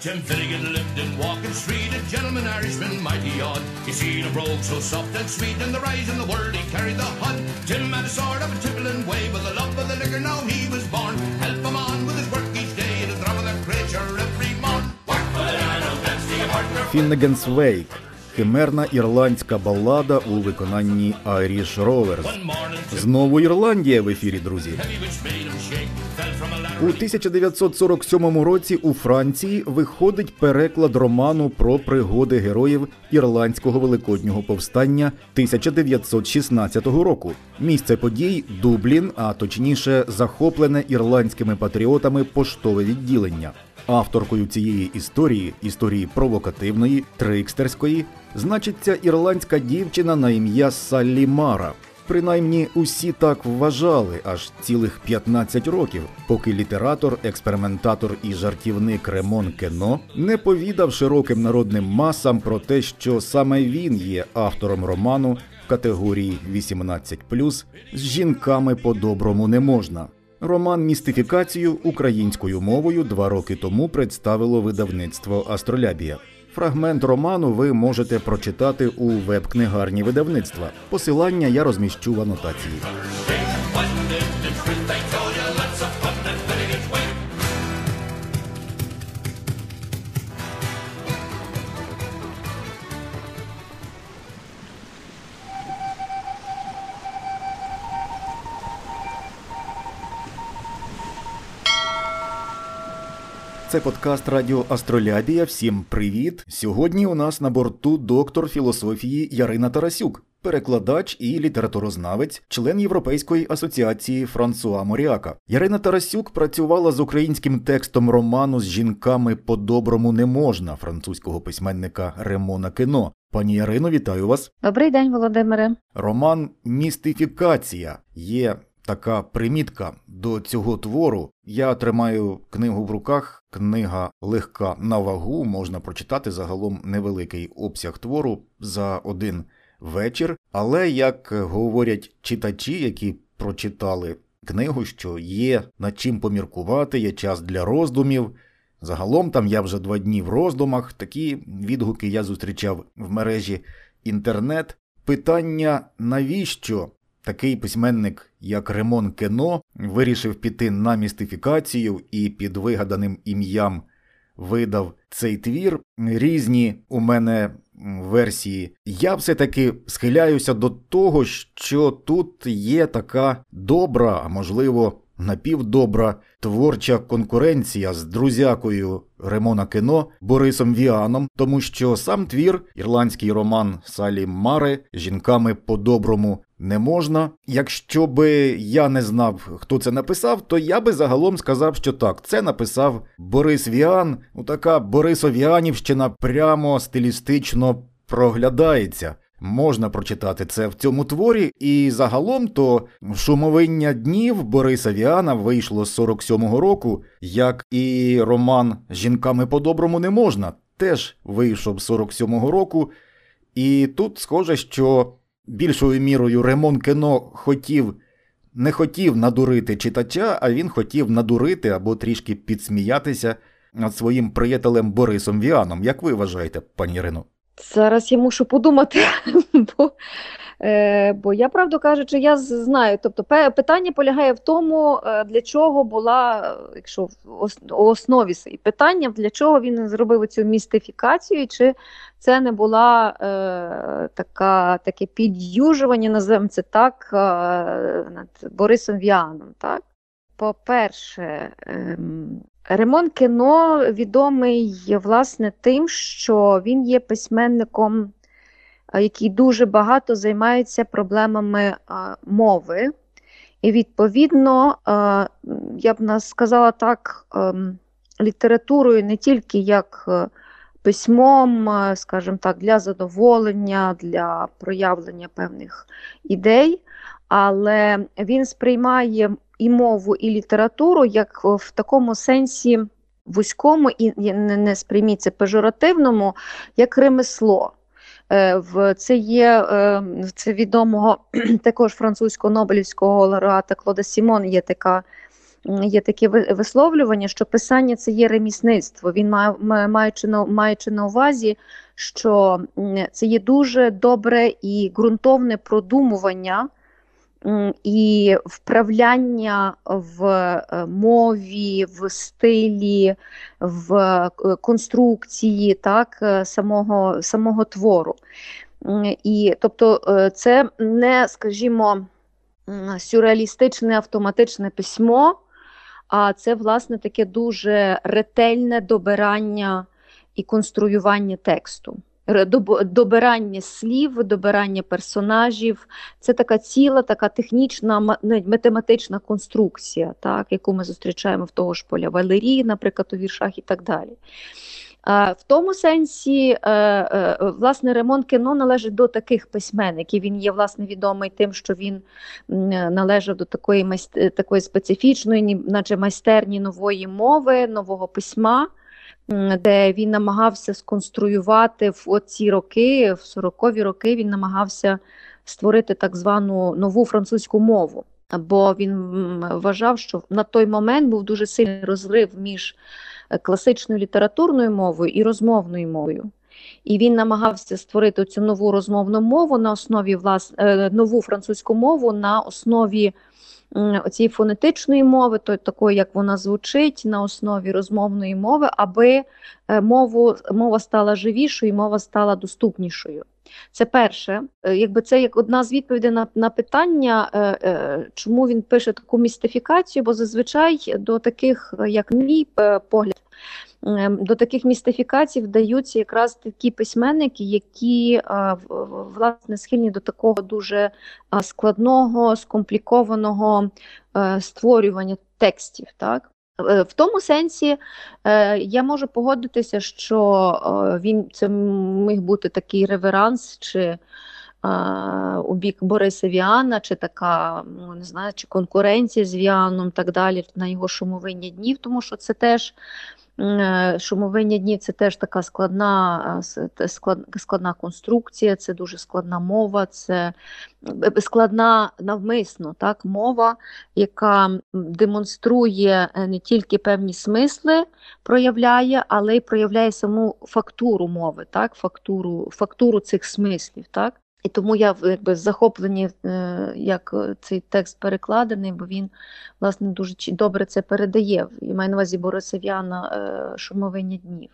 Jim Finnegan lived in Walking Street, a gentleman Irishman, mighty odd. He seen a brogue so soft and sweet, and the rise in the world he carried the hod. Jim had a sort of a tippling way, but the love of the liquor now he was born. Help him on with his work each day, the drum of the creature every morn. Work for the man who химерна ірландська балада у виконанні Irish Rovers. Знову Ірландія в ефірі, друзі. У 1947 році у Франції виходить переклад роману про пригоди героїв ірландського великоднього повстання 1916 року. Місце подій Дублін, а точніше захоплене ірландськими патріотами поштове відділення. Авторкою цієї історії, історії провокативної, трикстерської, значиться ірландська дівчина на ім'я Саллі Мара. Принаймні усі так вважали аж цілих 15 років, поки літератор, експериментатор і жартівник Ремон Кено не повідав широким народним масам про те, що саме він є автором роману в категорії 18+, з жінками по-доброму не можна. Роман Містифікацію українською мовою два роки тому представило видавництво Астролябія. Фрагмент роману ви можете прочитати у веб-книгарні видавництва. Посилання я розміщу в анотації. Це подкаст Радіо Астролябія. Всім привіт! Сьогодні у нас на борту доктор філософії Ярина Тарасюк, перекладач і літературознавець, член Європейської асоціації Франсуа Моріака. Ярина Тарасюк працювала з українським текстом роману з жінками по-доброму не можна французького письменника Ремона Кено. Пані Ярино, вітаю вас. Добрий день, Володимире. Роман Містифікація є така примітка до цього твору. Я тримаю книгу в руках. Книга легка на вагу, можна прочитати загалом невеликий обсяг твору за один вечір. Але як говорять читачі, які прочитали книгу, що є над чим поміркувати, є час для роздумів. Загалом там я вже два дні в роздумах. Такі відгуки я зустрічав в мережі інтернет. Питання, навіщо такий письменник, як Ремон Кено, вирішив піти на містифікацію і під вигаданим ім'ям видав цей твір. Різні у мене версії. Я все-таки схиляюся до того, що тут є така добра, а можливо, напівдобра творча конкуренція з друзякою Ремона Кено Борисом Віаном, тому що сам твір, ірландський роман Салі Мари жінками по-доброму не можна. Якщо би я не знав, хто це написав, то я би загалом сказав, що так, це написав Борис Віан. Ну така Борисовіанівщина прямо стилістично проглядається. Можна прочитати це в цьому творі, і загалом то шумовиння днів Бориса Віана вийшло з 47-го року, як і роман Жінками по-доброму не можна, теж вийшов з 47-го року. І тут схоже, що більшою мірою Ремон Кено хотів не хотів надурити читача, а він хотів надурити або трішки підсміятися над своїм приятелем Борисом Віаном. Як ви вважаєте, пані Ірино? Зараз я мушу подумати, бо, е, бо я, правду кажучи, я знаю. Тобто, питання полягає в тому, е, для чого була, якщо в ос- основі питання, для чого він зробив цю містифікацію, чи це не була е, така, таке підюжування, називаємо це так, е, над Борисом Віаном. Так? По-перше, ем, Ремон Кено відомий власне тим, що він є письменником, е, який дуже багато займається проблемами е, мови. І, відповідно, е, я б сказала так, ем, літературою не тільки як е, письмом, е, скажімо так, для задоволення, для проявлення певних ідей, але він сприймає і мову, і літературу як в такому сенсі вузькому і не, не сприйміть це пежоративному, як ремесло. Е, Це є е, це відомого також французького Нобелівського лауреата Клода Сімон є така є таке висловлювання, що писання це є ремісництво. Він маючи на маючи на увазі, що це є дуже добре і ґрунтовне продумування і вправляння в е, мові, в стилі, в е, конструкції так, е, самого, самого твору. І тобто це не, скажімо, сюрреалістичне автоматичне письмо, а це, власне, таке дуже ретельне добирання і конструювання тексту добирання слів, добирання персонажів. Це така ціла, така технічна математична конструкція, так, яку ми зустрічаємо в того ж поля Валерії, наприклад, у віршах і так далі. В тому сенсі, е, е, власне, ремонт кіно належить до таких письменників. Він є власне відомий тим, що він належав до такої такої специфічної, наче майстерні нової мови, нового письма де він намагався сконструювати в ці роки, в 40-ві роки, він намагався створити так звану нову французьку мову. Бо він вважав, що на той момент був дуже сильний розрив між класичною літературною мовою і розмовною мовою. І він намагався створити цю нову розмовну мову на основі влас... Е, нову французьку мову на основі цієї фонетичної мови, то такої, як вона звучить, на основі розмовної мови, аби е, мову, мова стала живішою, мова стала доступнішою. Це перше, е, якби це як одна з відповідей на на питання, чому він пише таку містифікацію, бо зазвичай до таких, як мій погляд, до таких містифікацій вдаються якраз такі письменники, які власне схильні до такого дуже складного, скомплікованого е, створювання текстів. Так? Е, в тому сенсі е, я можу погодитися, що він це міг бути такий реверанс чи у бік Бориса Віана, чи така ну не знаю, чи конкуренція з Віаном, так далі на його шумовиння днів, тому що це теж Е, шумовиння днів це теж така складна е, складна конструкція, це дуже складна мова, це е, складна навмисно так, мова, яка демонструє не тільки певні смисли, проявляє, але й проявляє саму фактуру мови, так, фактуру, фактуру цих смислів. Так. І тому я якби захоплені, е, як цей текст перекладений, бо він власне дуже добре це передає. І маю на увазі Борисов'яна е, шумовиння днів.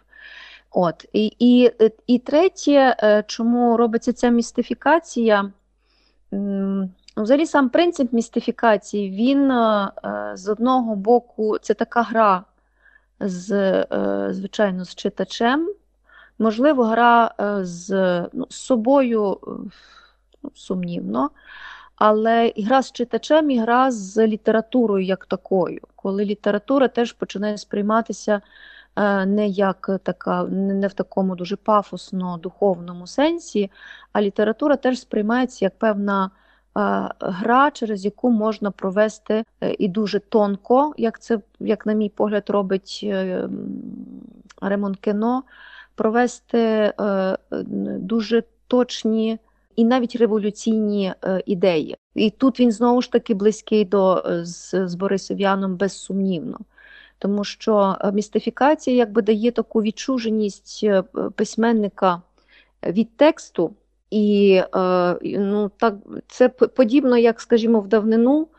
От. І, і, і третє, е, чому робиться ця містифікація? Взагалі, сам принцип містифікації, він з одного боку, це така гра з, звичайно, з читачем. Можливо, гра е, з ну, з собою ну, сумнівно, але і гра з читачем, і гра з літературою як такою, коли література теж починає сприйматися е, не як така, не в такому дуже пафосно духовному сенсі, а література теж сприймається як певна. Е, гра, через яку можна провести і дуже тонко, як це, як на мій погляд, робить Ремон Кіно, провести е, дуже точні і навіть революційні е, ідеї. І тут він знову ж таки близький до е, з, з Борисов'яном безсумнівно. Тому що містифікація якби дає таку відчуженість письменника від тексту, і ну, так, це подібно, як, скажімо, в давнину Е,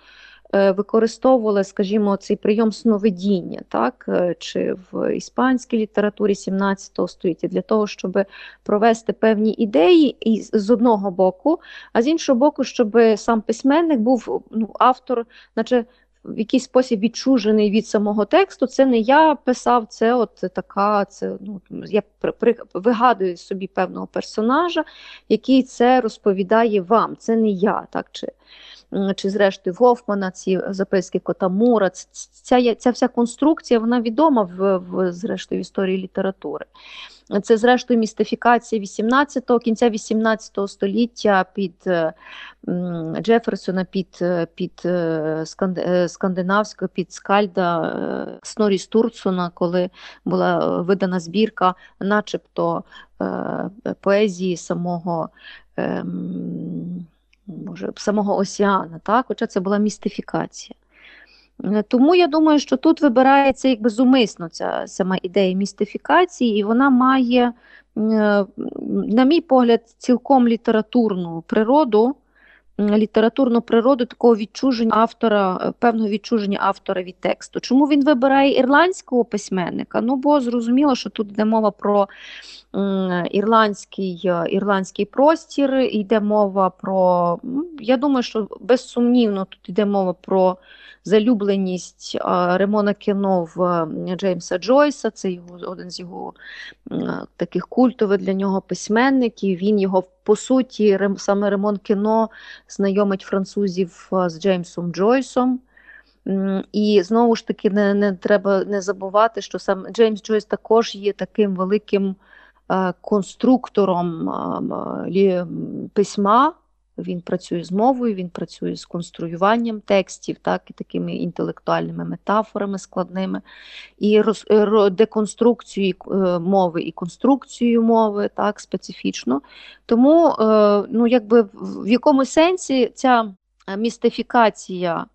використовували, скажімо, цей прийом сновидіння, так, е, чи в іспанській літературі 17 століття для того, щоб провести певні ідеї і з одного боку, а з іншого боку, щоб сам письменник був ну, автор, наче. В якийсь спосіб відчужений від самого тексту, це не я писав, це от така, це ну я при, при, вигадую собі певного персонажа, який це розповідає вам. Це не я, так чи чи зрештою Гофмана, ці записки Котамура, ця ця вся конструкція вона відома в, в зрештою в історії літератури. Це, зрештою, містифікація 18-го, кінця 18 століття під Джеферсона, під під е, скандинавського, під Скальда е, Снорі Стурцона, коли була видана збірка, начебто е, поезії самого. Може, самого Осіана, так? хоча це була містифікація. Е, тому я думаю, що тут вибирається якби зумисно ця сама ідея містифікації, і вона має, на мій погляд, цілком літературну природу літературну природу такого відчуження автора, е, певного відчуження автора від тексту. Чому він вибирає ірландського письменника? Ну, бо зрозуміло, що тут йде мова про ірландський е, ірландський простір, йде мова про. Я думаю, що безсумнівно тут йде мова про залюбленість Ремона Кіно в Джеймса Джойса. Це його один з його таких культових для нього письменників. Він його по суті, саме ремонт Кіно знайомить французів з Джеймсом Джойсом. І знову ж таки, не не треба не забувати, що сам Джеймс Джойс також є таким великим е, конструктором е, письма. Він працює з мовою, він працює з конструюванням текстів, так, і такими інтелектуальними метафорами складними, і роз, е, деконструкцією е, мови і конструкцією мови так, специфічно. Тому е, ну, якби в якомусь сенсі ця містифікація.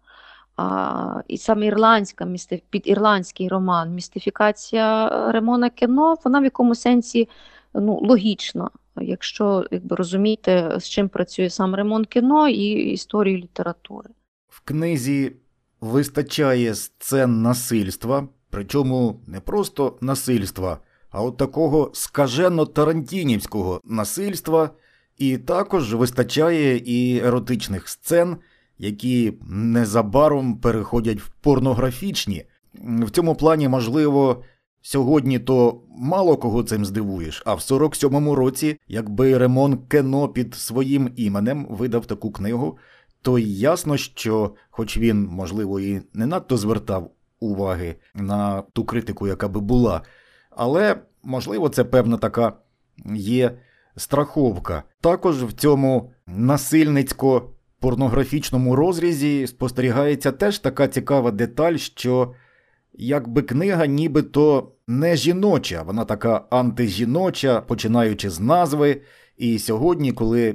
А, І саме ірландська під ірландський роман, містифікація Ремона Кено, вона в якомусь сенсі ну, логічна якщо якби розуміти, з чим працює сам ремонт кіно і історію літератури. В книзі вистачає сцен насильства, причому не просто насильства, а от такого скажено тарантінівського насильства, і також вистачає і еротичних сцен, які незабаром переходять в порнографічні. В цьому плані, можливо, Сьогодні то мало кого цим здивуєш, а в 47-му році, якби Ремон Кено під своїм іменем видав таку книгу, то ясно, що, хоч він, можливо, і не надто звертав уваги на ту критику, яка би була, але, можливо, це певна така є страховка. Також в цьому насильницько порнографічному розрізі спостерігається теж така цікава деталь, що якби книга нібито не жіноча, вона така антижіноча, починаючи з назви. І сьогодні, коли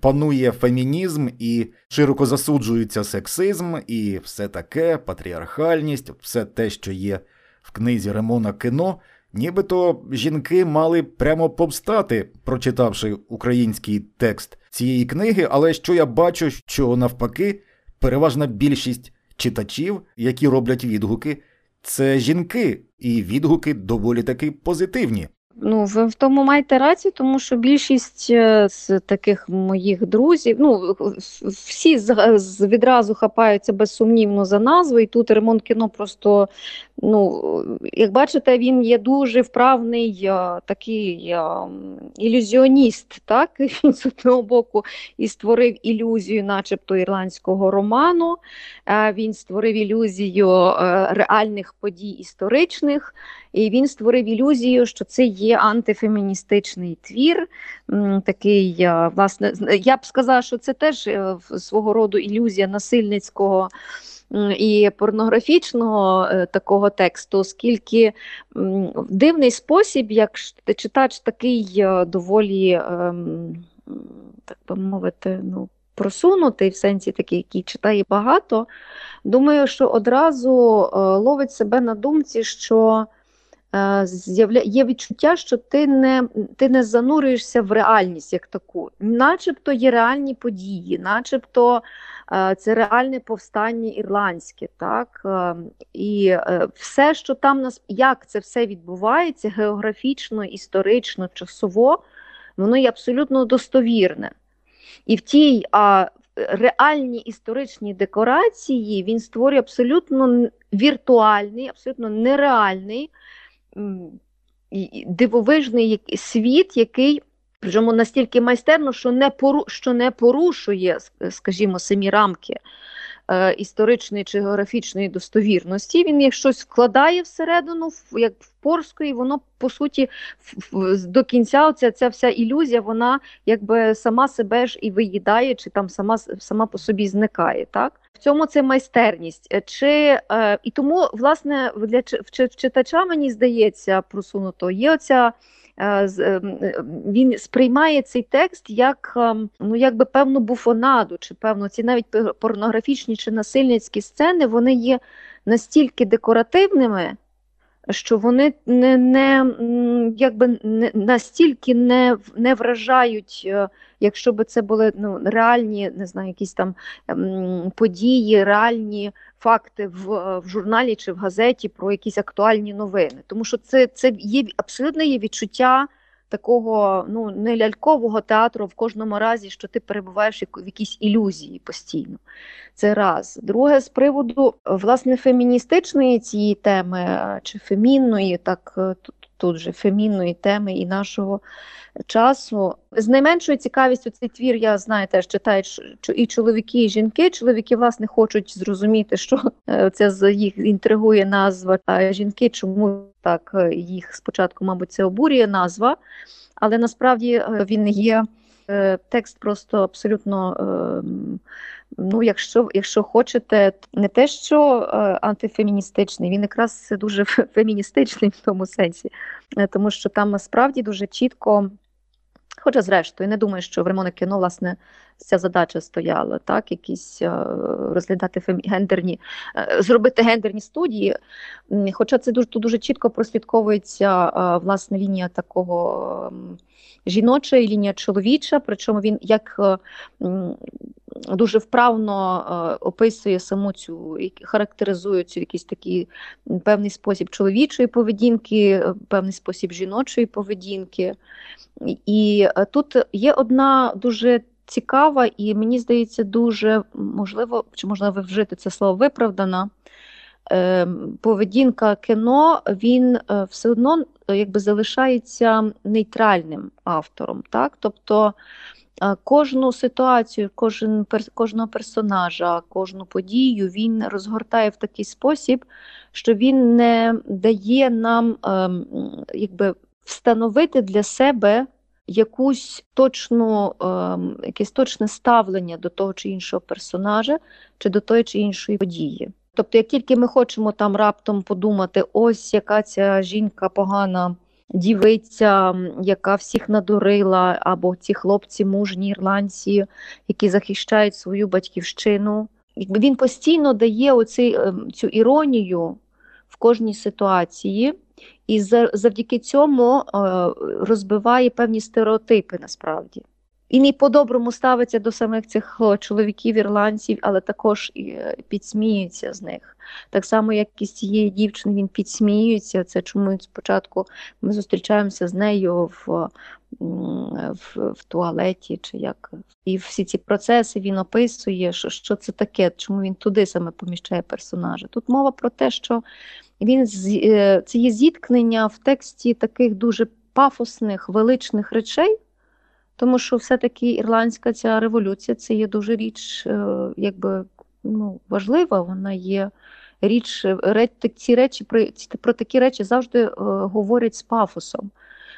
панує фемінізм і широко засуджується сексизм, і все таке, патріархальність, все те, що є в книзі Ремона Кіно, нібито жінки мали прямо повстати, прочитавши український текст цієї книги, але що я бачу, що навпаки, переважна більшість читачів, які роблять відгуки це жінки, і відгуки доволі таки позитивні. Ну, ви в тому маєте рацію, тому що більшість е, з таких моїх друзів, ну всі з відразу хапаються безсумнівно за назву, і тут ремонт кіно просто, ну, як бачите, він є дуже вправний е, такий е, ілюзіоніст. так, Він з одного боку і створив ілюзію, начебто ірландського роману. Він створив ілюзію реальних подій історичних. І він створив ілюзію, що це є антифеміністичний твір. Такий, власне, Я б сказала, що це теж е, свого роду ілюзія насильницького. І порнографічного е, такого тексту, оскільки в дивний спосіб, як читач такий е, доволі, ем, так би мовити, ну, просунутий, в сенсі такий, який читає багато, думаю, що одразу ловить себе на думці, що Е, є відчуття, що ти не ти не занурюєшся в реальність як таку, начебто є реальні події, начебто е, це реальне повстання ірландське. так, е, І все, що там нас, як це все відбувається, географічно, історично, часово, воно є абсолютно достовірне. І в тій а, реальній історичній декорації він створює абсолютно віртуальний, абсолютно нереальний дивовижний світ, який причому настільки майстерно, що не пору, що не порушує, скажімо, самі рамки історичної чи географічної достовірності. Він як щось вкладає всередину, як Порської, воно по суті до кінця ця, ця вся ілюзія, вона якби сама себе ж і виїдає, чи там сама сама по собі зникає. так? В цьому це майстерність. Чи, е, І тому, власне, для читача, мені здається, просунуто є оця. Е, ем, він сприймає цей текст як ну якби певну буфонаду, чи певно ці навіть порнографічні чи насильницькі сцени вони є настільки декоративними, що вони не не якби не настільки не не вражають, е, якщо би це були ну, реальні, не знаю, якісь там ем, події, реальні факти в в журналі чи в газеті про якісь актуальні новини. Тому що це це є абсолютно є відчуття такого ну не лялькового театру в кожному разі, що ти перебуваєш в якійсь ілюзії постійно. Це раз. Друге, з приводу власне феміністичної цієї теми чи фемінної, так е, тут, же фемінної теми і нашого часу. З найменшою цікавістю цей твір я знаю, теж читають і чоловіки, і жінки. Чоловіки, власне, хочуть зрозуміти, що це їх інтригує назва. А жінки, чому так їх спочатку, мабуть, це обурює назва, але насправді е, він є текст просто абсолютно. Ем, ну, якщо якщо хочете, не те, що антифеміністичний, він якраз дуже феміністичний в тому сенсі, тому що там справді дуже чітко Хоча, зрештою, не думаю, що в ремонт кіно власне ця задача стояла, так, якісь е, розглядати гендерні, е, зробити гендерні студії. Хоча це дуже дуже чітко прослідковується е, власне лінія такого жіноча і лінія чоловіча, причому він як дуже вправно описує саму цю характеризує цю якийсь такий певний спосіб чоловічої поведінки, певний спосіб жіночої поведінки. І тут є одна дуже цікава, і мені здається, дуже можливо, чи можна вжити це слово виправдана. Ем, поведінка кіно, він е, все одно е, якби залишається нейтральним автором. Так? Тобто е, кожну ситуацію, кожен, кожного персонажа, кожну подію він розгортає в такий спосіб, що він не дає нам ем, якби, встановити для себе якусь точну, ем, якесь точне ставлення до того чи іншого персонажа, чи до тої чи іншої події. Тобто, як тільки ми хочемо там раптом подумати, ось яка ця жінка погана дівиця, яка всіх надурила, або ці хлопці, мужні ірландці, які захищають свою батьківщину, він постійно дає оцей, ем, цю іронію в кожній ситуації. І завдяки цьому е, розбиває певні стереотипи насправді. Він не по-доброму ставиться до самих цих чоловіків, ірландців, але також і е, підсміюється з них. Так само, як і з цієї дівчини, він підсміюється. Це чому спочатку ми зустрічаємося з нею в в, в туалеті, чи як. І всі ці процеси він описує, що що це таке, чому він туди саме поміщає персонажа. Тут мова про те, що він е, це є зіткнення в тексті таких дуже пафосних, величних речей, тому що все-таки ірландська ця революція це є дуже річ, е, якби ну, важлива, вона є річ, ці речі про, про такі речі завжди е, говорять з пафосом.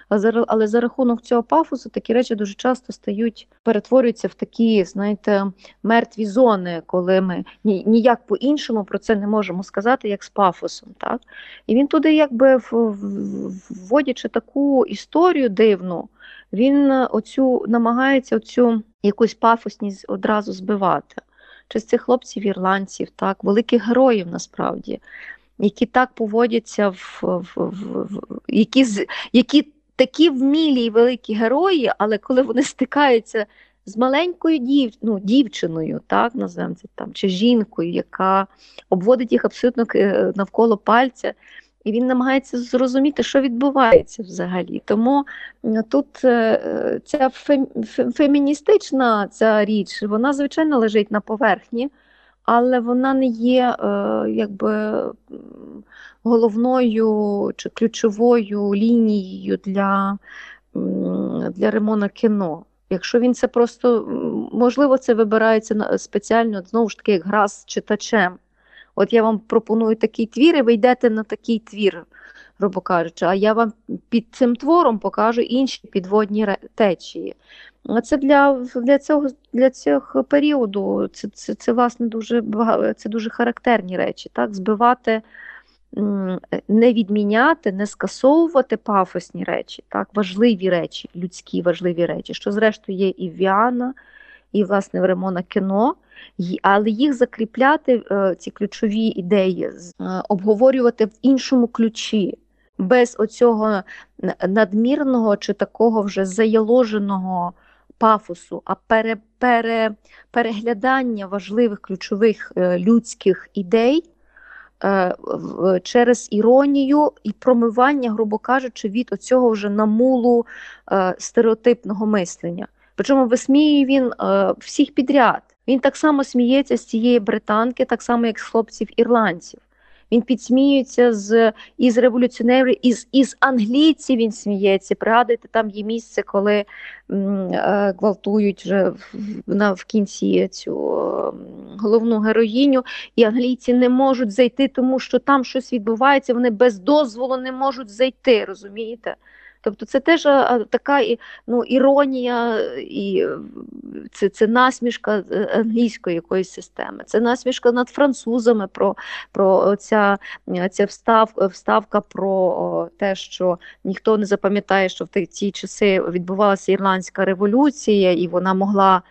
Але за рахунок цього пафосу такі речі дуже часто стають, перетворюються в такі, знаєте, мертві зони, коли ми ніяк по-іншому про це не можемо сказати, як з пафосом. Так? І він туди, якби вводячи таку історію дивну, він оцю намагається оцю якусь пафосність одразу збивати. Чи з цих хлопців ірландців, так, великих героїв насправді. Які так поводяться, в, в, в, в які які такі вмілі і великі герої, але коли вони стикаються з маленькою дів... ну, дівчиною, так називаємо це там, чи жінкою, яка обводить їх абсолютно е, навколо пальця, і він намагається зрозуміти, що відбувається взагалі. Тому тут е, ця феміністична ця річ, вона, звичайно, лежить на поверхні але вона не є е, якби головною чи ключовою лінією для для ремона кіно. Якщо він це просто можливо, це вибирається спеціально знову ж таки як гра з читачем. От я вам пропоную такий твір, і ви йдете на такий твір. Грубо кажучи, а я вам під цим твором покажу інші підводні течії. Це для для, цього для цього періоду це, це, це власне дуже це дуже характерні речі. Так? Збивати, не відміняти, не скасовувати пафосні речі, так? важливі речі, людські важливі речі, що, зрештою, є і в Віана, і власне в Ремона кіно, але їх закріпляти, е, ці ключові ідеї, е, обговорювати в іншому ключі. Без оцього надмірного чи такого вже заяложеного пафосу, а пере, пере, переглядання важливих ключових е, людських ідей е, через іронію і промивання, грубо кажучи, від оцього вже намулу е, стереотипного мислення. Причому висміює він всіх підряд. Він так само сміється з цієї британки, так само, як з хлопців ірландців. Він підсміюється з із революціонерів, із із англійців він сміється. Пригадуйте, там є місце, коли е, гвалтують вже в, на, в кінці цю головну героїню, і англійці не можуть зайти, тому що там щось відбувається. Вони без дозволу не можуть зайти, розумієте? Тобто це теж така ну, іронія, і це це насмішка е, англійської якоїсь системи, це насмішка над французами про про ця, ця встав, вставка про те, що ніхто не запам'ятає, що в ті часи відбувалася ірландська революція, і вона могла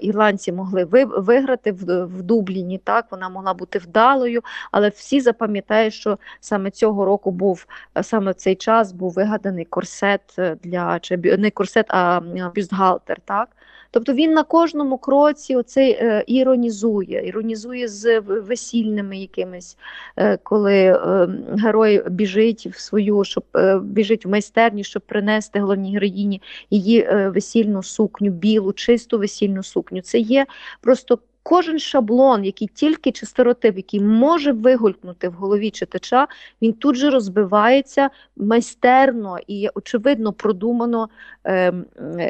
ірландці могли виграти в Дубліні. Так вона могла бути вдалою, але всі запам'ятають, що саме цього року був е, саме в цей час був вигаданий корсет е, для чи не корсет, а бюстгальтер. Так Тобто він на кожному кроці оцей е, іронізує, іронізує з весільними якимись, е, коли е, герой біжить в свою, щоб біжить в майстерню, щоб принести головній героїні її весільну сукню, білу, чисту весільну сукню. Це є просто Кожен шаблон, який тільки чи стереотип, який може вигулькнути в голові читача, він тут же розбивається майстерно і очевидно продумано е,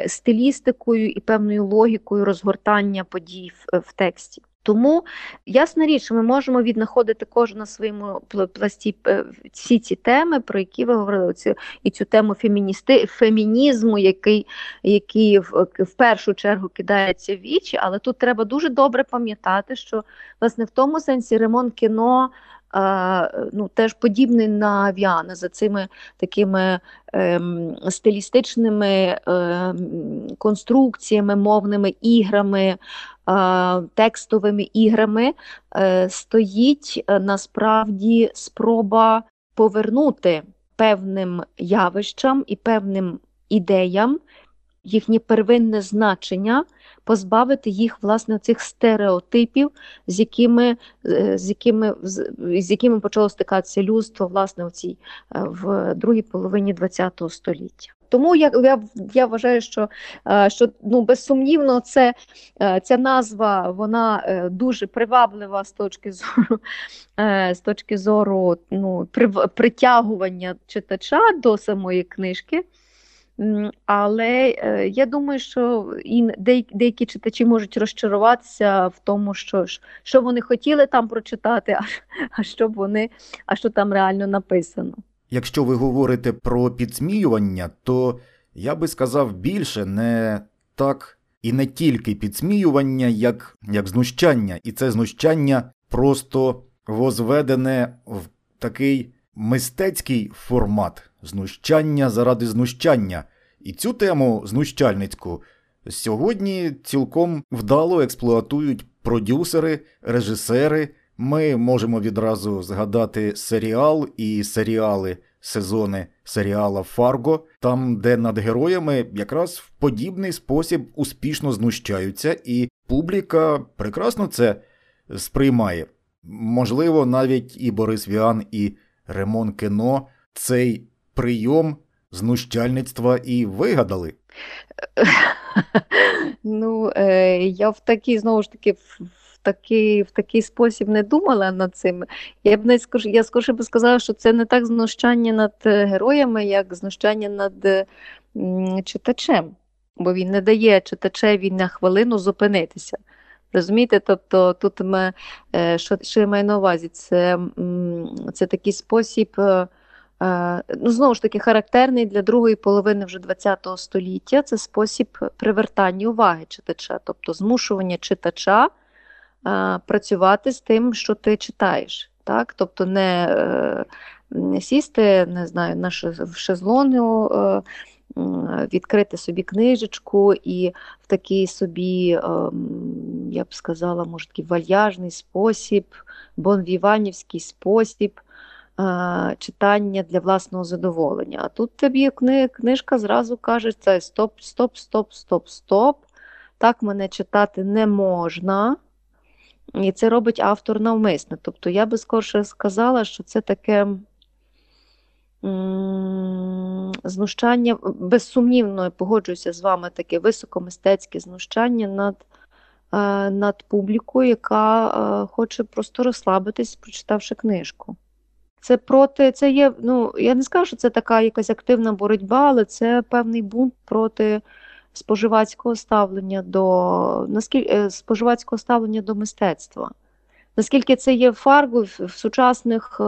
стилістикою і певною логікою розгортання подій в, в тексті. Тому ясна річ, ми можемо віднаходити кожен на своєму пласті е, всі ці теми, про які ви говорили, цю, і цю тему феміністи, фемінізму, який який в, в першу чергу кидається в вічі, але тут треба дуже добре пам'ятати, що власне в тому сенсі ремонт кіно. Ну, теж подібний на Віана за цими такими ем, стилістичними ем, конструкціями, мовними іграми, текстовими іграми е, стоїть е, насправді спроба повернути певним явищам і певним ідеям їхнє первинне значення, позбавити їх власне цих стереотипів, з якими е, з якими, з якими почало стикатися людство власне в цій в другій половині ХХ століття. Тому я я, я вважаю, що е, що ну безсумнівно, це е, ця назва вона е, дуже приваблива з точки зору з точки зору ну, притягування читача до самої книжки. Але я думаю, що і деякі читачі можуть розчаруватися в тому, що що вони хотіли там прочитати, а, що вони, а що там реально написано. Якщо ви говорите про підсміювання, то я би сказав більше не так і не тільки підсміювання, як як знущання, і це знущання просто возведене в такий мистецький формат знущання заради знущання. І цю тему знущальницьку сьогодні цілком вдало експлуатують продюсери, режисери. Ми можемо відразу згадати серіал і серіали, сезони серіала Фарго, там, де над героями якраз в подібний спосіб успішно знущаються, і публіка прекрасно це сприймає. Можливо, навіть і Борис Віан, і Ремон Кіно цей прийом знущальництва і вигадали. Ну, е, я в такій знову ж таки такий, в такий спосіб не думала над цим. Я б не скажу, я скоріше би сказала, що це не так знущання над е, героями, як знущання над читачем, бо він не дає читачеві на хвилину зупинитися. Розумієте, тобто тут ми, е, що що я маю на увазі, це це такий спосіб е, Е, ну, Знову ж таки, характерний для другої половини вже ХХ століття це спосіб привертання уваги читача, тобто змушування читача е, працювати з тим, що ти читаєш. Так? Тобто не, е, не сісти, не знаю, на шезлонгу, е, відкрити собі книжечку і в такий собі, я б сказала, може такий вальяжний спосіб, бонвіванівський спосіб е, читання для власного задоволення. А тут тобі книжка зразу каже, це стоп, стоп, стоп, стоп, стоп. Так мене читати не можна. І це робить автор навмисно. Тобто я би скорше сказала, що це таке знущання, безсумнівно погоджуюся з вами, таке високомистецьке знущання над е, над публікою, яка е, хоче просто розслабитись, прочитавши книжку. Це проти, це є, ну я не скажу, що це така якась активна боротьба, але це певний бунт проти споживацького ставлення до наскільки е, споживацького ставлення до мистецтва. Наскільки це є фарбу в, в сучасних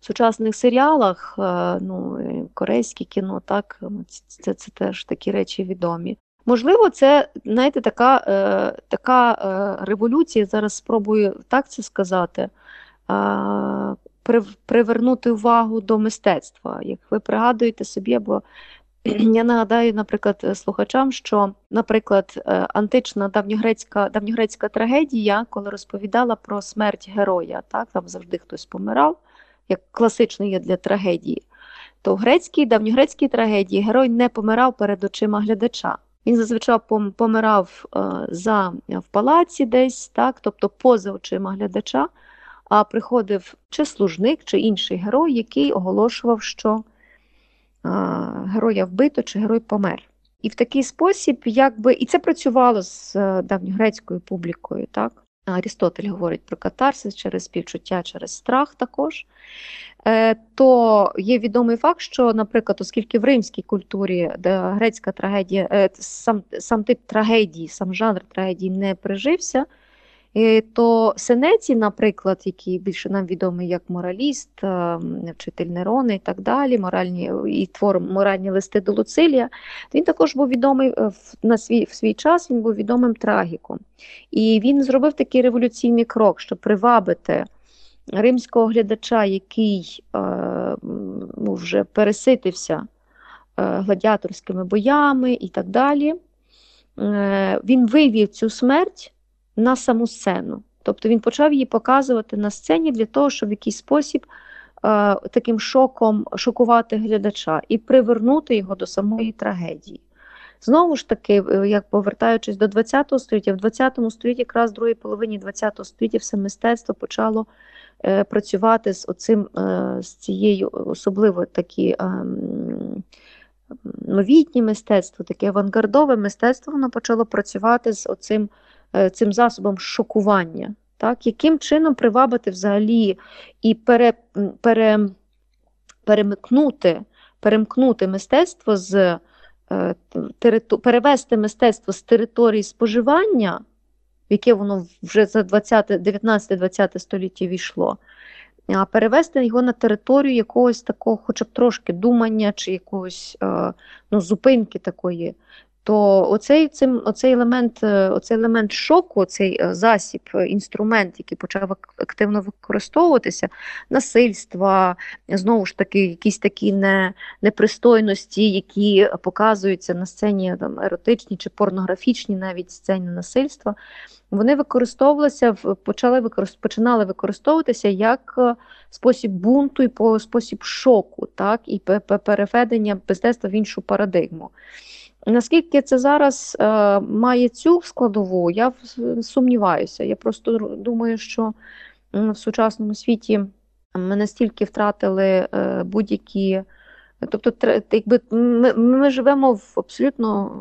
сучасних серіалах, е, ну, корейське кіно, так, це це теж такі речі відомі. Можливо, це, знаєте, така е, така е, революція, зараз спробую так це сказати, е, привернути увагу до мистецтва. Як ви пригадуєте собі, або я нагадаю, наприклад, слухачам, що, наприклад, е, антична давньогрецька давньогрецька трагедія, коли розповідала про смерть героя, так, там завжди хтось помирав як класично є для трагедії, то в грецькій, давньогрецькій трагедії герой не помирав перед очима глядача. Він зазвичай помирав е, за, в палаці десь, так, тобто поза очима глядача, а приходив чи служник, чи інший герой, який оголошував, що е, героя вбито чи герой помер. І в такий спосіб, якби, і це працювало з е, давньогрецькою публікою. так. Арістотель говорить про катарсис через співчуття, через страх також. Е, то є відомий факт, що, наприклад, оскільки в римській культурі грецька трагедія, е, сам сам тип трагедії, сам жанр трагедії не прижився, то Сенеці, наприклад, який більше нам відомий як мораліст, е, вчитель Нерона і так далі, моральні і твор моральні листи до Луцилія, він також був відомий е, на свій в свій час, він був відомим трагіком. І він зробив такий революційний крок, щоб привабити римського глядача, який ну, вже переситився гладіаторськими боями і так далі. Він вивів цю смерть на саму сцену. Тобто він почав її показувати на сцені для того, щоб в якийсь спосіб е, таким шоком шокувати глядача і привернути його до самої трагедії. Знову ж таки, е, як повертаючись до ХХ століття, в ХХ столітті, якраз в другій половині ХХ століття, все мистецтво почало е, працювати з оцим, е, з цією, особливо такі. Е, Новітнє мистецтво, таке авангардове мистецтво, воно почало працювати з оцим цим засобом шокування, так? яким чином привабити взагалі і пере, пере, перемикнути, перемкнути мистецтво з е, перевести мистецтво з території споживання, в яке воно вже за 19-20 століття війшло, а перевести його на територію якогось такого, хоча б трошки думання чи якогось е, ну, зупинки такої то оцей цим, оцей елемент е, оцей елемент шоку, цей е, засіб, е, інструмент, який почав активно використовуватися, насильства, знову ж таки, якісь такі не, непристойності, які показуються на сцені там, еротичні чи порнографічні навіть сцені насильства, вони використовувалися, почали використ, починали використовуватися як спосіб бунту і по спосіб шоку, так, і переведення мистецтва в іншу парадигму. Наскільки це зараз е, має цю складову, я сумніваюся. Я просто думаю, що в сучасному світі ми настільки втратили е, будь-які. Тобто, якби ми ми живемо в абсолютно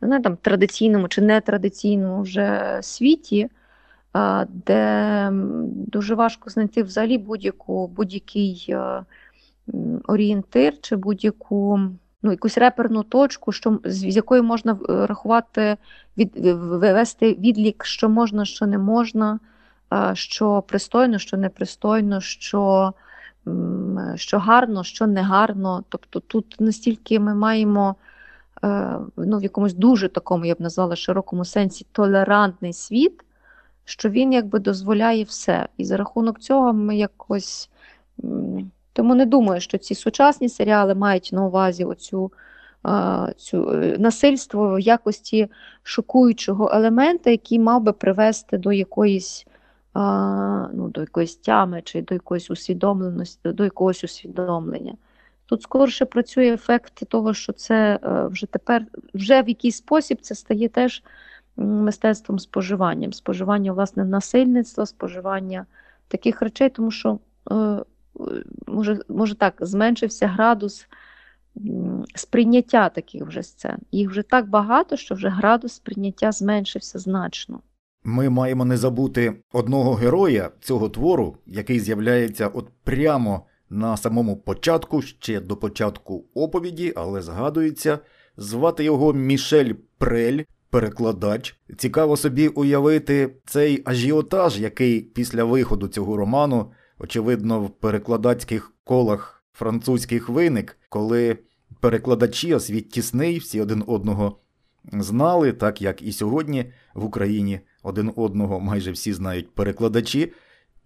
не там традиційному чи нетрадиційному вже світі, де дуже важко знайти взагалі будь-яку будь-який е, орієнтир чи будь-яку ну, якусь реперну точку, що, з якої можна е, рахувати, від, вивести відлік, що можна, що не можна, що пристойно, що непристойно, що що гарно, що не гарно. Тобто тут настільки ми маємо е, ну, в якомусь дуже такому, я б назвала широкому сенсі, толерантний світ, що він якби дозволяє все. І за рахунок цього ми якось. Тому не думаю, що ці сучасні серіали мають на увазі оцю цю е, насильство в якості шокуючого елемента, який мав би привести до якоїсь ну, до якоїсь тями чи до якоїсь усвідомленості, до якогось усвідомлення. Тут скорше працює ефект того, що це е, вже тепер, вже в якийсь спосіб це стає теж мистецтвом споживанням, споживання власне насильництва, споживання таких речей, тому що е, може, може так, зменшився градус сприйняття таких вже сцен. Їх вже так багато, що вже градус сприйняття зменшився значно. Ми маємо не забути одного героя цього твору, який з'являється от прямо на самому початку, ще до початку оповіді, але згадується, звати його Мішель Прель, перекладач. Цікаво собі уявити цей ажіотаж, який після виходу цього роману, очевидно, в перекладацьких колах французьких виник, коли перекладачі, а світ тісний, всі один одного знали, так як і сьогодні в Україні один одного майже всі знають перекладачі,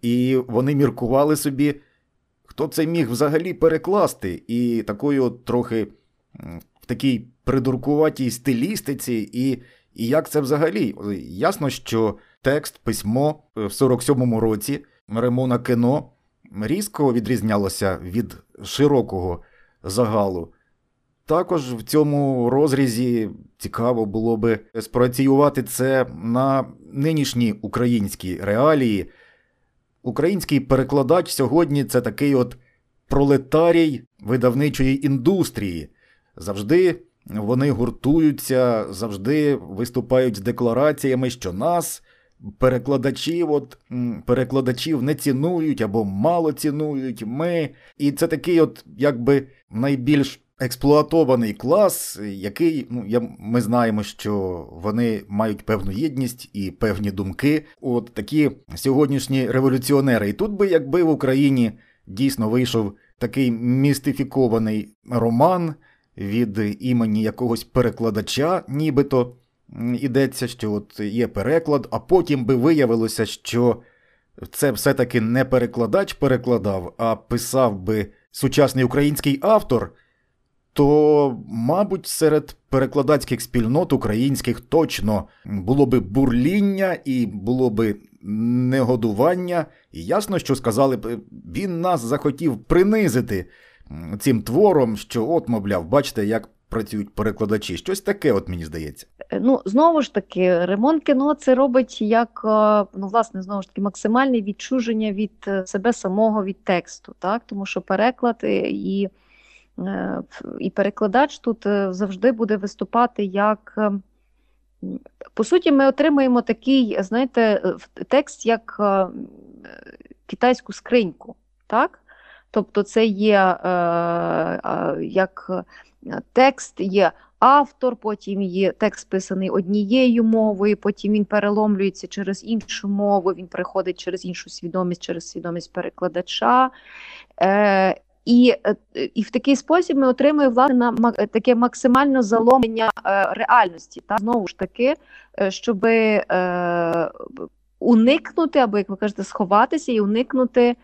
і вони міркували собі, хто це міг взагалі перекласти, і такою трохи в такій придуркуватій стилістиці, і і як це взагалі? Ясно, що текст, письмо в 47-му році Ремона Кіно різко відрізнялося від широкого загалу. Також в цьому розрізі цікаво було би спрацювати це на нинішні українські реалії. Український перекладач сьогодні це такий от пролетарій видавничої індустрії. Завжди вони гуртуються, завжди виступають з деклараціями, що нас, перекладачів, от, перекладачів не цінують або мало цінують ми. І це такий, от, якби найбільш експлуатований клас, який ну я ми знаємо, що вони мають певну єдність і певні думки. От такі сьогоднішні революціонери. І тут би, якби в Україні дійсно вийшов такий містифікований роман від імені якогось перекладача, нібито ідеться, що от є переклад, а потім би виявилося, що це все-таки не перекладач перекладав, а писав би сучасний український автор то, мабуть, серед перекладацьких спільнот українських точно було би бурління і було би негодування. І ясно, що сказали б, він нас захотів принизити цим твором, що, от, мовляв, бачите, як. Працюють перекладачі, щось таке, от мені здається. Е, ну знову ж таки, ремонт кіно це робить як е, ну, власне, знову ж таки, максимальне відчуження від е, себе самого від тексту, так тому що переклад і Е, і перекладач тут е, завжди буде виступати як. Е, по суті, ми отримаємо такий, знаєте, текст як китайську скриньку. так? Тобто, це є як текст, є автор, потім є текст писаний однією мовою, потім він переломлюється через іншу мову, він приходить через іншу свідомість, через свідомість перекладача. І е, і в такий спосіб ми отримуємо власне на таке максимальне заломлення е, реальності. Та знову ж таки, е, щоб е, уникнути, або як ви кажете, сховатися і уникнути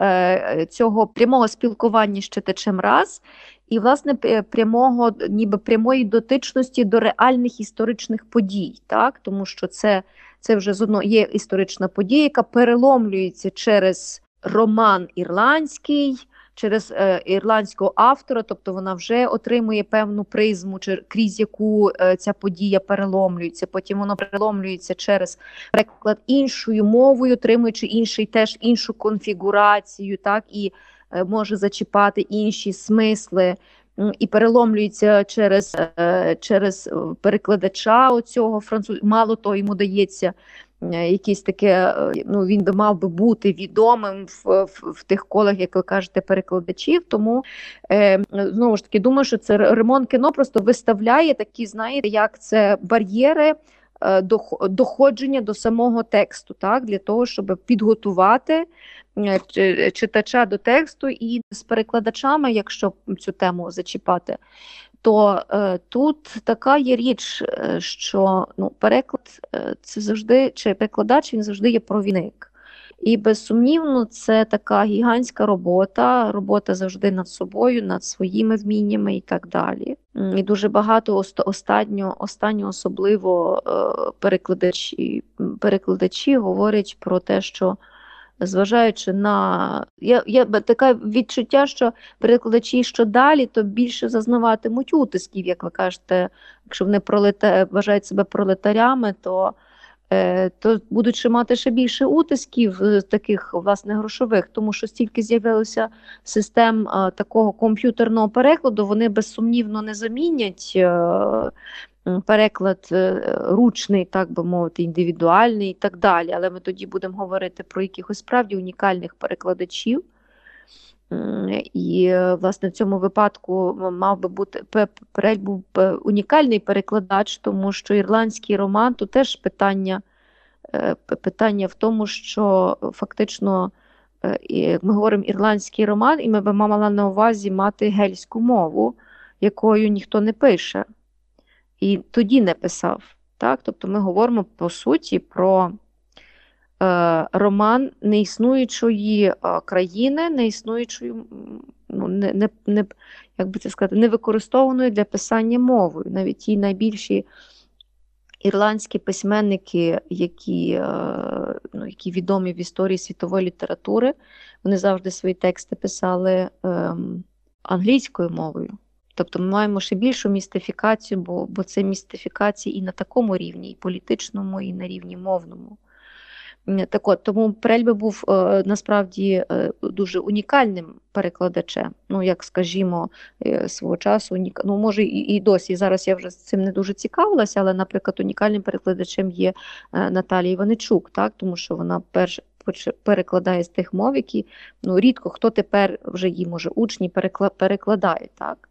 е, цього прямого спілкування з читачем раз, і власне прямого, ніби прямої дотичності до реальних історичних подій, так тому що це це вже з одного є історична подія, яка переломлюється через роман ірландський через е, ірландського автора, тобто вона вже отримує певну призму, крізь яку е, ця подія переломлюється. Потім воно переломлюється через переклад іншою мовою, отримуючи інший теж іншу конфігурацію, так і може зачіпати інші смисли. І переломлюється через через перекладача оцього француз. Мало того, йому дається Е, якісь таке, е, ну він би мав би бути відомим в, в, в тих колах, як ви кажете, перекладачів. Тому е, знову ж таки думаю, що це ремонт кіно просто виставляє такі, знаєте, як це бар'єри. Е, доходження до самого тексту, так, для того, щоб підготувати е, читача до тексту і з перекладачами, якщо цю тему зачіпати, то е, тут така є річ, е, що ну, переклад це завжди, чи перекладач він завжди є провідник. І безсумнівно, це така гігантська робота, робота завжди над собою, над своїми вміннями і так далі. І дуже багато останньо, останньо особливо е, перекладачі, перекладачі говорять про те, що зважаючи на я я таке відчуття, що перекладачі, що далі, то більше зазнаватимуть утисків, як ви кажете, якщо вони пролета... вважають себе пролетарями, то то будуть ще мати ще більше утисків е, таких власне грошових, тому що стільки з'явилося систем такого комп'ютерного перекладу, вони безсумнівно не замінять переклад е, ручний, так би мовити, індивідуальний і так далі. Але ми тоді будемо говорити про якихось справді унікальних перекладачів. І, власне, в цьому випадку мав би бути був унікальний перекладач, тому що ірландський роман то теж питання е, питання в тому, що фактично е, ми говоримо ірландський роман, і ми б мали на увазі мати гельську мову, якою ніхто не пише і тоді не писав. Так? Тобто ми говоримо по суті про е, роман неіснуючої е, країни, неіснуючої, ну, не, не, не, як би це сказати, невикористованої для писання мовою. Навіть ті найбільші ірландські письменники, які е, ну, які відомі в історії світової літератури, вони завжди свої тексти писали е, англійською мовою. Тобто ми маємо ще більшу містифікацію, бо бо це містифікація і на такому рівні, і політичному, і на рівні мовному. Так от, Тому Прельби був е, насправді е, дуже унікальним перекладачем. Ну, як скажімо, е, свого часу, ну, може і, досі. Зараз я вже з цим не дуже цікавилася, але, наприклад, унікальним перекладачем є Наталія Іваничук, так? тому що вона перш перекладає з тих мов, які ну, рідко хто тепер вже її може учні перекладає. так.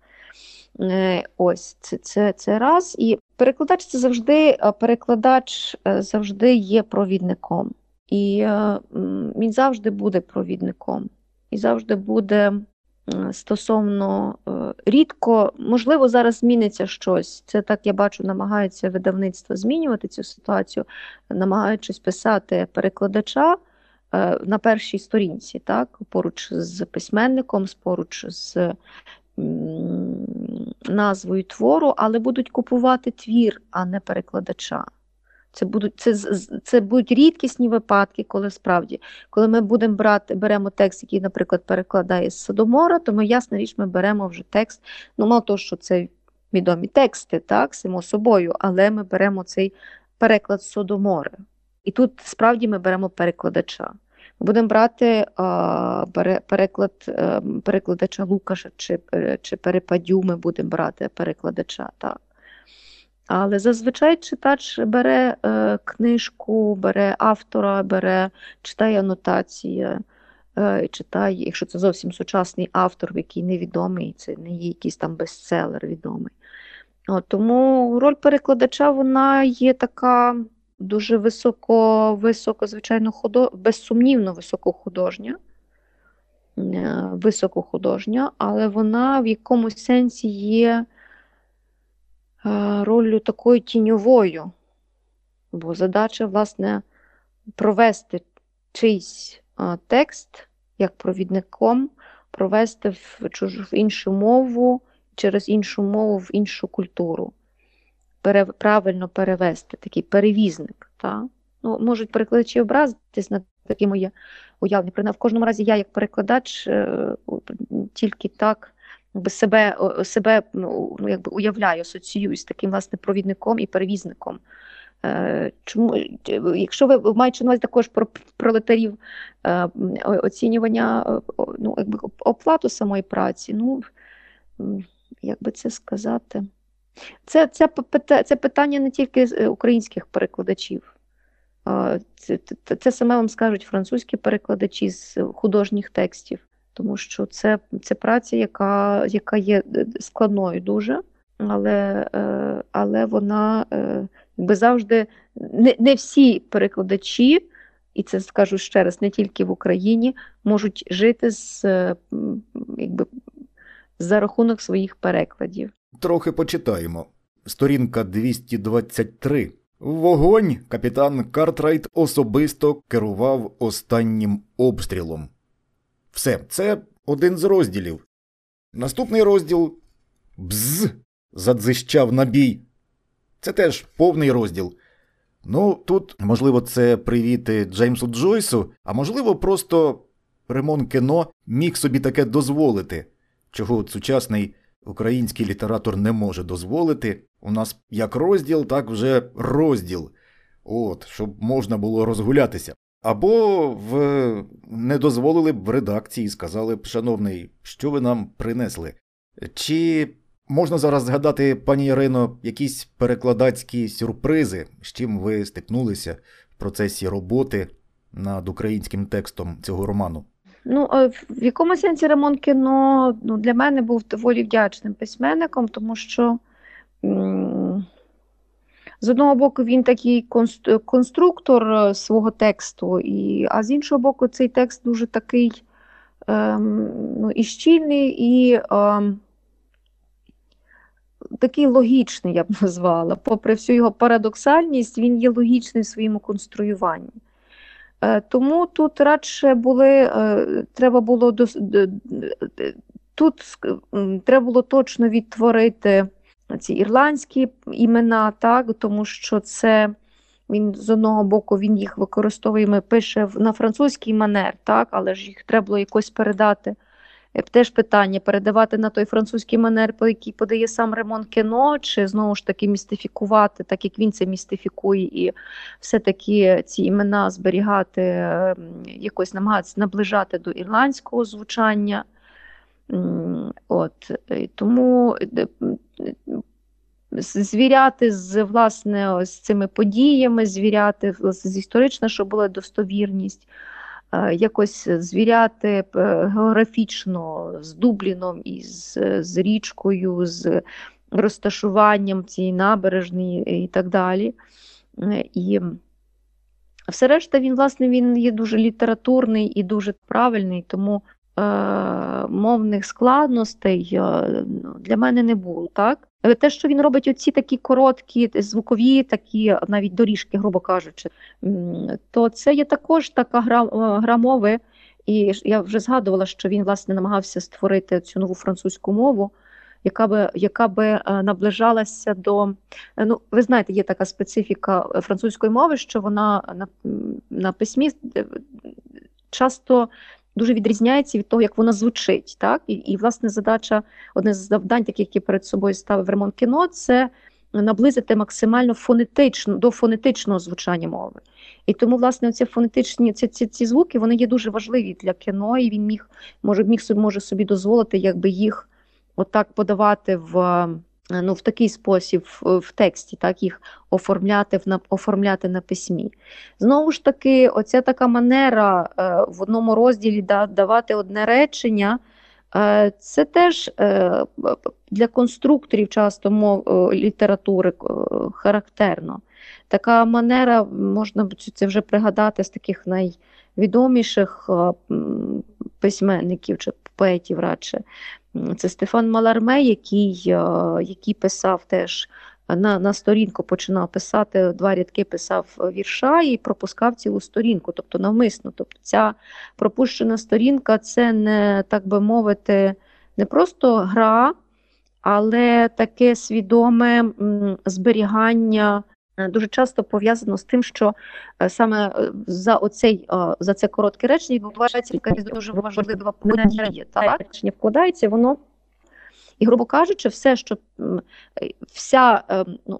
Ось це це, це раз. І перекладач це завжди перекладач завжди є провідником. І він завжди буде провідником. І завжди буде стосовно рідко, можливо, зараз зміниться щось. Це так я бачу, намагається видавництво змінювати цю ситуацію, намагаючись писати перекладача на першій сторінці, так, поруч з письменником, поруч з назвою твору, але будуть купувати твір, а не перекладача. Це будуть це, це будуть рідкісні випадки, коли справді, коли ми будемо брати, беремо текст, який, наприклад, перекладає з Содомора, то ми, ясна річ, ми беремо вже текст. Ну, мало того, що це відомі тексти, так, само собою, але ми беремо цей переклад з Содомора. І тут справді ми беремо перекладача. Будемо брати а, переклад е, перекладача Лукаша чи е, чи Перепадю, ми будемо брати перекладача. так. Але зазвичай читач бере е, книжку, бере автора, бере, читає анотації, е, читає, якщо це зовсім сучасний автор, який невідомий, це не є якийсь там бестселер відомий. От, Тому роль перекладача вона є така дуже високо, високо, звичайно, худо... безсумнівно високохудожня, е, високохудожня, але вона в якомусь сенсі є е, ролью такою тіньовою, бо задача, власне, провести чийсь е, текст як провідником, провести в чужу в іншу мову, через іншу мову в іншу культуру пере, правильно перевести, такий перевізник. Та? Ну, Можуть перекладачі образитись на такі моє уявлення. В кожному разі я, як перекладач, е, тільки так себе себе ну, якби уявляю, асоціюю з таким власне провідником і перевізником. Е, чому, Якщо ви маєте на увазі також про пролетарів е, оцінювання ну, якби оплату самої праці, ну як би це сказати? Це це, це питання не тільки е, українських перекладачів. Це, це саме вам скажуть французькі перекладачі з художніх текстів, тому що це це праця, яка яка є е, складною дуже. але але вона якби завжди не, не всі перекладачі. І це скажу ще раз, не тільки в Україні можуть жити з якби за рахунок своїх перекладів. Трохи почитаємо. Сторінка 223. Вогонь капітан Картрайт особисто керував останнім обстрілом. Все, це один з розділів. Наступний розділ бз. задзищав набій. Це теж повний розділ. Ну, тут, можливо, це привіти Джеймсу Джойсу, а можливо, просто Ремон Кено міг собі таке дозволити, чого сучасний український літератор не може дозволити. У нас як розділ, так вже розділ. От, щоб можна було розгулятися. Або в не дозволили б в редакції, сказали б, шановний, що ви нам принесли. Чи можна зараз згадати, пані Ірино, якісь перекладацькі сюрпризи, з чим ви стикнулися в процесі роботи над українським текстом цього роману? Ну, в якому сенсі Рамон кіно ну, для мене був доволі вдячним письменником, тому що з одного боку він такий конструктор е, свого тексту, і, а з іншого боку, цей текст дуже такий ем, ну, і щільний, і ем, такий логічний, я б назвала. Попри всю його парадоксальність, він є логічний в своєму конструюванні. Е, тому тут радше були, е, треба було тут треба було точно відтворити ці ірландські імена, так, тому що це він з одного боку він їх використовує, ми пише на французький манер, так, але ж їх треба було якось передати. Е, теж питання передавати на той французький манер, по який подає сам Ремон кіно, чи знову ж таки містифікувати, так як він це містифікує, і все-таки ці імена зберігати, ем, якось намагатися наближати до ірландського звучання. От, Тому е, звіряти з власне з цими подіями, звіряти з історично, щоб була достовірність, е, якось звіряти е, географічно з Дубліном і з, з річкою, з розташуванням цієї набережної і так далі. І все решта, він, власне, він є дуже літературний і дуже правильний, тому Е, мовних складностей е, ну, для мене не було. так. Те, що він робить оці такі короткі, звукові, такі навіть доріжки, грубо кажучи, то це є також така гра, е, гра мови. І я вже згадувала, що він власне намагався створити цю нову французьку мову, яка би яка би наближалася до. Ну, ви знаєте, є така специфіка французької мови, що вона на, на письмі часто дуже відрізняється від того, як вона звучить. Так? І, і власне, задача, одне з завдань, таких, які перед собою ставив Ремон кіно, це наблизити максимально фонетично до фонетичного звучання мови. І тому, власне, ці фонетичні ці, ці, ці звуки вони є дуже важливі для кіно, і він міг може, міг може собі дозволити, якби їх отак подавати в. Е, ну, в такий спосіб в тексті, так їх оформляти на оформляти на письмі. Знову ж таки, оця така манера е, в одному розділі да, давати одне речення. Е, це теж для конструкторів часто мов літератури характерно. Така манера, можна це вже пригадати з таких найвідоміших письменників чи поетів радше. Це Стефан Маларме, який е, який писав теж на на сторінку, починав писати два рядки, писав вірша і пропускав цілу сторінку, тобто навмисно. Тобто ця пропущена сторінка це не так би мовити, не просто гра, але таке свідоме зберігання Е, дуже часто пов'язано з тим, що е, саме е, за оцей за це коротке речення відбувається якась дуже важлива подія. Так? Речення вкладається, воно. І, грубо кажучи, все, що вся, ну,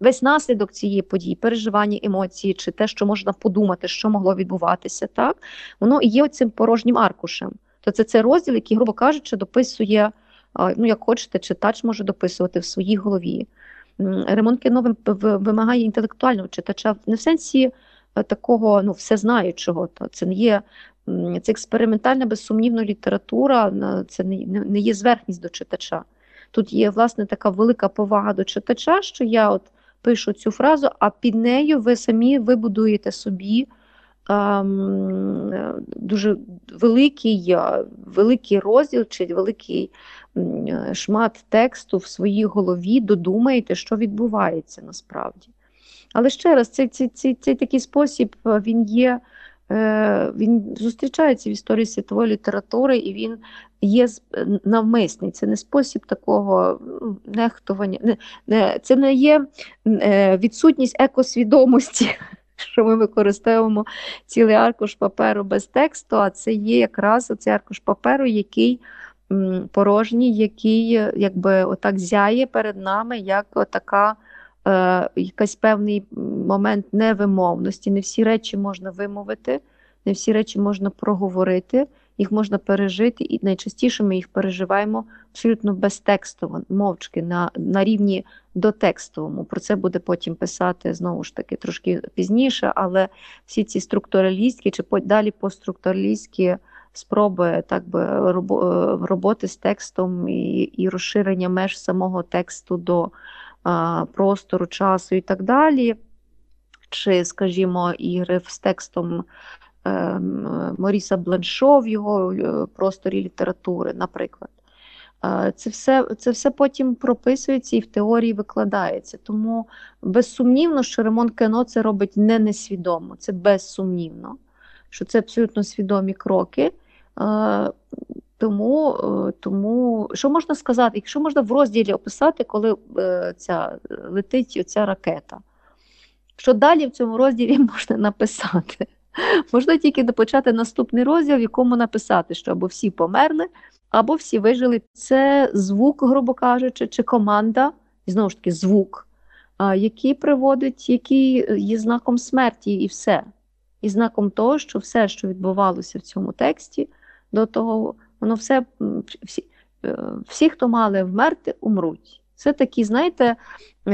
весь наслідок цієї події, переживання емоції, чи те, що можна подумати, що могло відбуватися, так, воно і є цим порожнім аркушем. То це цей розділ, який, грубо кажучи, дописує, ну, як хочете, читач може дописувати в своїй голові. Ремонт кіно вимагає інтелектуального читача не в сенсі е, такого ну, всезнаючого. То це не є це експериментальна, безсумнівна література, це не, є зверхність до читача. тут є власне така велика повага до читача, що я от пишу цю фразу, а під нею ви самі вибудуєте собі ем, дуже великий великий розділ чи великий шмат тексту в своїй голові, додумаєте, що відбувається насправді. Але ще раз, цей цей, цей, цей такий спосіб він є. Е, він зустрічається в історії світової літератури, і він є навмисний. Це не спосіб такого нехтування. Це не є е, відсутність екосвідомості, що ми використовуємо цілий аркуш паперу без тексту, а це є якраз оцей аркуш паперу, який порожній, який якби отак зяє перед нами, як така е, якийсь певний момент невимовності. Не всі речі можна вимовити, не всі речі можна проговорити, їх можна пережити, і найчастіше ми їх переживаємо абсолютно безтекстово, мовчки на на рівні дотекстовому. Про це буде потім писати знову ж таки трошки пізніше, але всі ці структуралістські чи далі постструктуралістські спроби так би е, роботи з текстом і, і розширення меж самого тексту до простору, часу і так далі. Чи, скажімо, ігри з текстом ем, Моріса Бланшо в його е, просторі літератури, наприклад. Це все це все потім прописується і в теорії викладається. Тому безсумнівно, що ремонт кіно це робить не несвідомо, це безсумнівно, що це абсолютно свідомі кроки. Тому, е, тому що можна сказати, якщо можна в розділі описати, коли е, ця летить ця ракета, що далі в цьому розділі можна написати? Можна тільки почати наступний розділ, в якому написати, що або всі померли, або всі вижили. Це звук, грубо кажучи, чи команда, і знову ж таки, звук, який приводить, який є знаком смерті, і все. І знаком того, що все, що відбувалося в цьому тексті, до того воно все всі, е, всі, хто мали вмерти, умруть. Це такий, знаєте,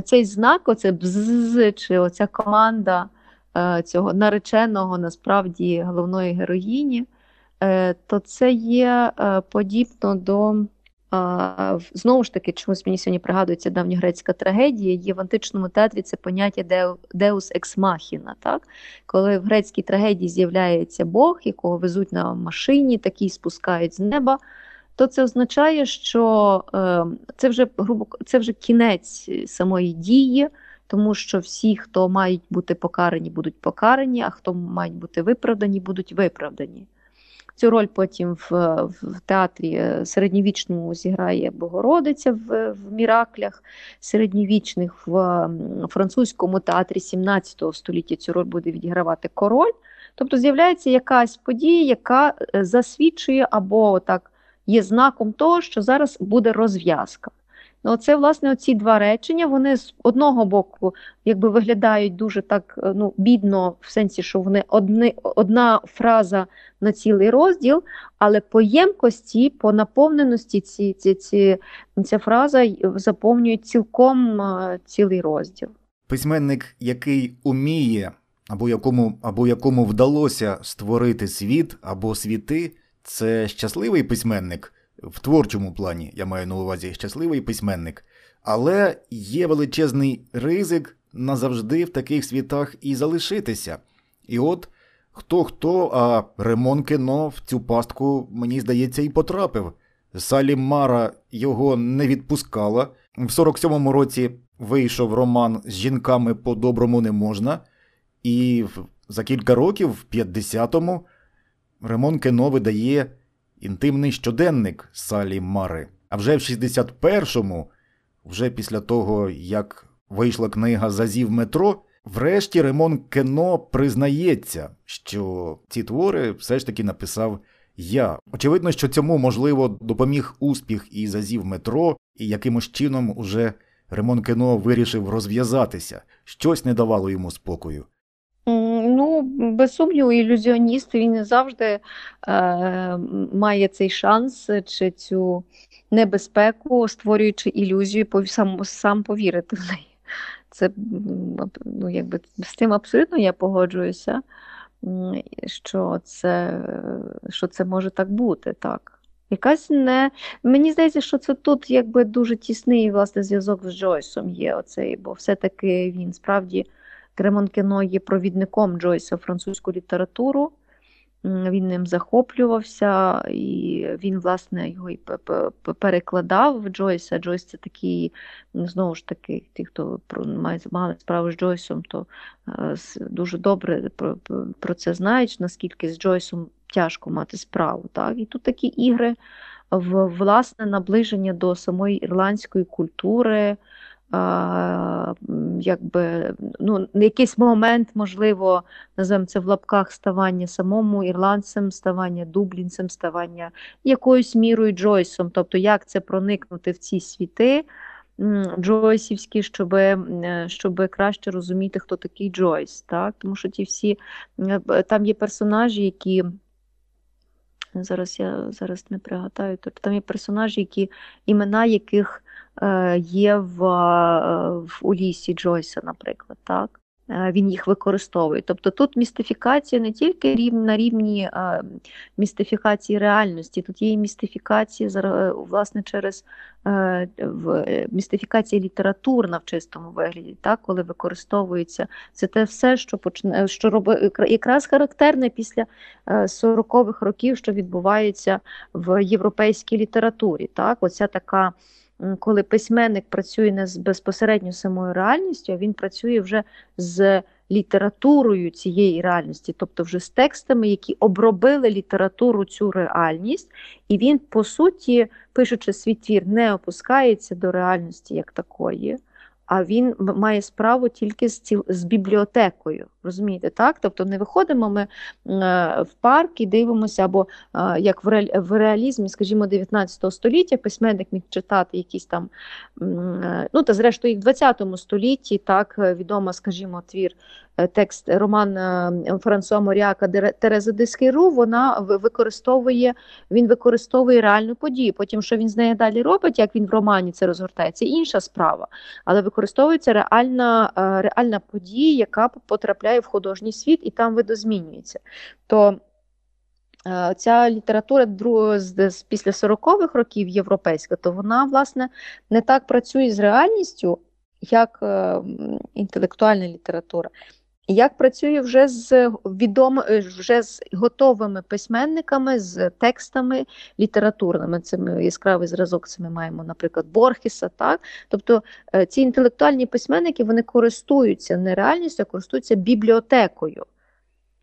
цей знак, оце бзз, чи оця команда е, цього нареченого насправді головної героїні, е, то це є подібно до. Знову ж таки, чомусь мені сьогодні пригадується давньогрецька трагедія, є в античному театрі це поняття ex machina, так? коли в грецькій трагедії з'являється Бог, якого везуть на машині, такий спускають з неба, то це означає, що е, це вже грубо це вже кінець самої дії, тому що всі, хто мають бути покарані, будуть покарані, а хто мають бути виправдані, будуть виправдані. Цю роль потім в в театрі е, середньовічному зіграє Богородиця в, в Міраклях середньовічних в французькому театрі 17 століття цю роль буде відігравати король. Тобто з'являється якась подія, яка е, засвідчує або так є знаком того, що зараз буде розв'язка. Ну, Оце, власне, оці два речення, вони з одного боку якби виглядають дуже так е, ну, бідно, в сенсі, що вони одни, одна фраза на цілий розділ, але по ємкості, по наповненості ці, ці, ці, ця фраза заповнює цілком е, цілий розділ. Письменник, який уміє, або якому, або якому вдалося створити світ або світи, це щасливий письменник в творчому плані, я маю на увазі щасливий письменник, але є величезний ризик назавжди в таких світах і залишитися. І от хто хто, а Ремон Кіно в цю пастку, мені здається, і потрапив. Салі Мара його не відпускала. В 47-му році вийшов роман з жінками по-доброму не можна, і за кілька років, в 50-му, Ремон Кіно видає інтимний щоденник Салі Мари. А вже в 61-му, вже після того, як вийшла книга Зазів метро, врешті Ремон Кено признається, що ці твори все ж таки написав я. Очевидно, що цьому, можливо, допоміг успіх і Зазів метро, і якимось чином уже Ремон Кено вирішив розв'язатися, щось не давало йому спокою. Без сумніву, ілюзіоніст він не завжди е, має цей шанс чи цю небезпеку, створюючи ілюзію, сам сам повірити в неї. Це ну, якби з цим абсолютно я погоджуюся, що це що це може так бути. так. Якась не мені здається, що це тут якби дуже тісний власне зв'язок з Джойсом є оцей, бо все-таки він справді Кремонкіно є провідником Джойса в французьку літературу. Він ним захоплювався, і він, власне, його і перекладав в Джойса. Джойс це такий, знову ж таки, ті, хто мали справу з Джойсом, то е, дуже добре про це знають, наскільки з Джойсом тяжко мати справу. Так? І тут такі ігри в власне наближення до самої ірландської культури якби, ну, на якийсь момент, можливо, називаємо це в лапках ставання самому ірландцем, ставання дублінцем, ставання якоюсь мірою Джойсом, тобто як це проникнути в ці світи. Джойсівські, щоб щоб краще розуміти, хто такий Джойс. Так? Тому що ті всі там є персонажі, які зараз я зараз не пригадаю, тобто там є персонажі, які імена яких Е, є в, е, в у Джойса, наприклад. так? Е, він їх використовує. Тобто тут містифікація не тільки на рівні містифікації реальності, тут є і містифікація власне через містифікація літературна в чистому вигляді, так, коли використовується це те все, що почне, що робить якраз характерне після 40-х років, що відбувається в європейській літературі. Так, Оця така коли письменник працює не з безпосередньо самою реальністю, а він працює вже з літературою цієї реальності, тобто вже з текстами, які обробили літературу цю реальність, і він, по суті, пишучи свій твір, не опускається до реальності як такої а він має справу тільки з ціл... з бібліотекою. Розумієте, так? Тобто не виходимо ми е, в парк і дивимося, або е, як в, ре... в реалізмі, скажімо, 19 століття письменник міг читати якісь там, е, ну та зрештою і в 20 столітті так відомо, скажімо, твір текст роман е, Франсуа Моріака Тереза Дескеру, вона використовує він використовує реальну подію. Потім, що він з нею далі робить, як він в романі це розгортається, інша справа. Але використовується реальна е, реальна подія, яка потрапляє в художній світ і там видозмінюється. То Ця література з після 40-х років європейська, то вона, власне, не так працює з реальністю, як інтелектуальна література. Як працює вже з відом... Е, вже з готовими письменниками, з текстами літературними. Це ми яскравий зразок. Це ми маємо, наприклад, Борхіса. Так? Тобто е, ці інтелектуальні письменники вони користуються не реальністю, а користуються бібліотекою.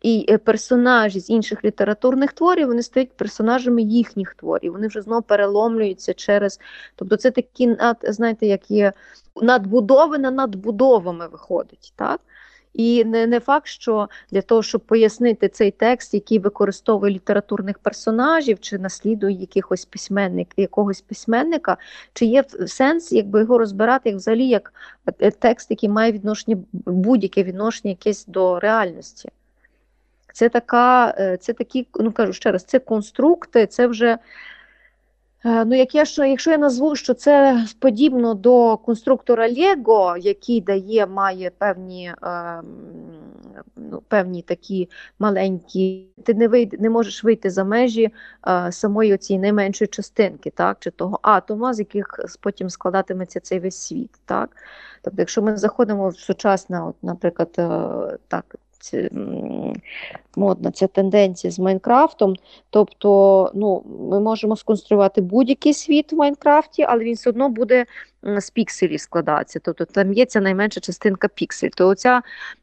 І е, персонажі з інших літературних творів вони стають персонажами їхніх творів. Вони вже знову переломлюються через. Тобто, це такі знаєте, як є надбудови на надбудовами виходить. так? І не не факт, що для того, щоб пояснити цей текст, який використовує літературних персонажів, чи наслідує якихось письменник, якогось письменника, чи є сенс якби його розбирати як взагалі як е, текст, який має відношення будь-яке відношення якесь до реальності. Це така, е, це такі, ну кажу ще раз, це конструкти, це вже. Е, ну, як я, що, Якщо я назву, що це подібно до конструктора Лего, який дає, має певні е, ну, певні такі маленькі, ти не вийде, не можеш вийти за межі е, самої цієї найменшої частинки, так, чи того атома, з яких потім складатиметься цей весь світ. Так? Тобто, якщо ми заходимо в сучасне, от, наприклад, е, так, модна ця тенденція з Майнкрафтом. Тобто ну, ми можемо сконструювати будь-який світ в Майнкрафті, але він все одно буде з пікселів складатися. Тобто там є ця найменша частинка піксель. То оця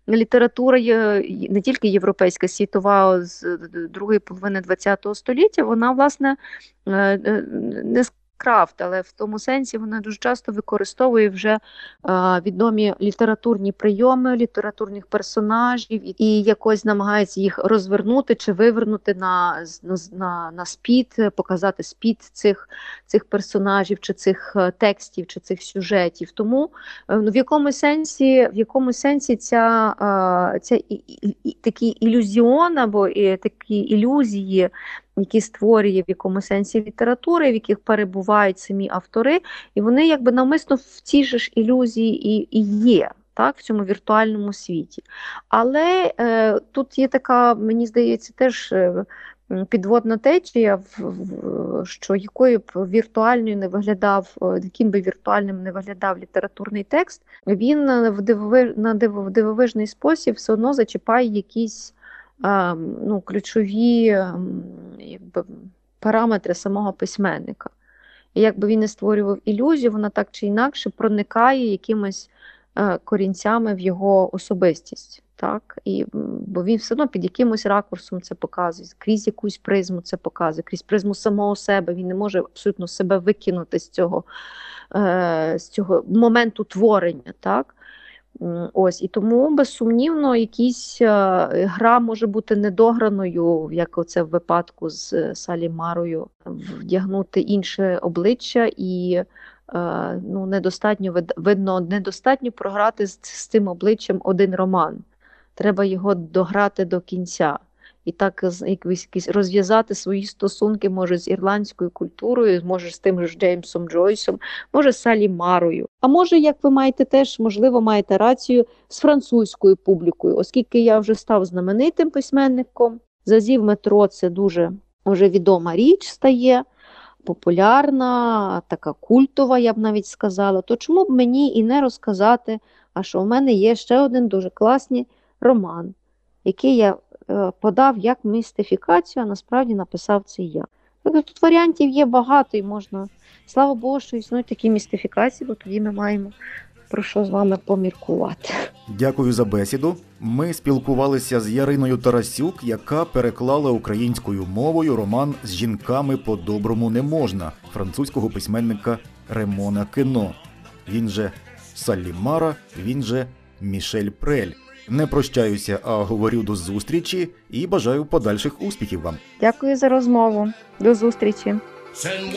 література є не тільки європейська, світова з другої половини ХХ століття, вона, власне, е, е, не крафт, але в тому сенсі вона дуже часто використовує вже а, відомі літературні прийоми, літературних персонажів і якось намагається їх розвернути чи вивернути на на, на спід, показати спід цих цих персонажів, чи цих е, текстів, чи цих сюжетів. Тому е, ну, в якому сенсі в якому сенсі ця, ця і, і, і, такий ілюзіон або і, такі ілюзії які створює в якому сенсі літератури, в яких перебувають самі автори, і вони якби навмисно в цій ж ілюзії і, і є. Так, в цьому віртуальному світі. Але е, тут є така, мені здається, теж е, підводна течія, в- в- що якою б віртуальною не виглядав, е, яким би віртуальним не виглядав літературний текст, він е, в дивови, на дивовижний спосіб все одно зачіпає якісь ну, ключові якби, параметри самого письменника. І якби він не створював ілюзію, вона так чи інакше проникає якимись е, корінцями в його особистість. Так? І, бо він все одно під якимось ракурсом це показує, крізь якусь призму це показує, крізь призму самого себе. Він не може абсолютно себе викинути з цього, е, з цього моменту творення. Так? Ось і тому безсумнівно, якісь е, гра може бути недограною, як оце в випадку з Салімарою, вдягнути інше обличчя і е, ну, недостатньо вид- видно, недостатньо програти з, з цим обличчям один роман. Треба його дограти до кінця. І так якось, якісь розв'язати свої стосунки, може, з ірландською культурою, може, з тим ж Джеймсом Джойсом, може, з Салі Марою. А може, як ви маєте теж, можливо, маєте рацію з французькою публікою, оскільки я вже став знаменитим письменником. Зазів метро це дуже вже відома річ стає, популярна, така культова, я б навіть сказала. То чому б мені і не розказати, а що в мене є ще один дуже класний роман, який я подав як містифікацію, а насправді написав це я. Тут варіантів є багато і можна. Слава Богу, що існують такі містифікації, бо тоді ми маємо про що з вами поміркувати. Дякую за бесіду. Ми спілкувалися з Яриною Тарасюк, яка переклала українською мовою роман з жінками по-доброму не можна французького письменника Ремона Кено. Він же Саллі Мара, він же Мішель Прель. Не прощаюся, а говорю до зустрічі і бажаю подальших успіхів вам. Дякую за розмову. До зустрічі. Send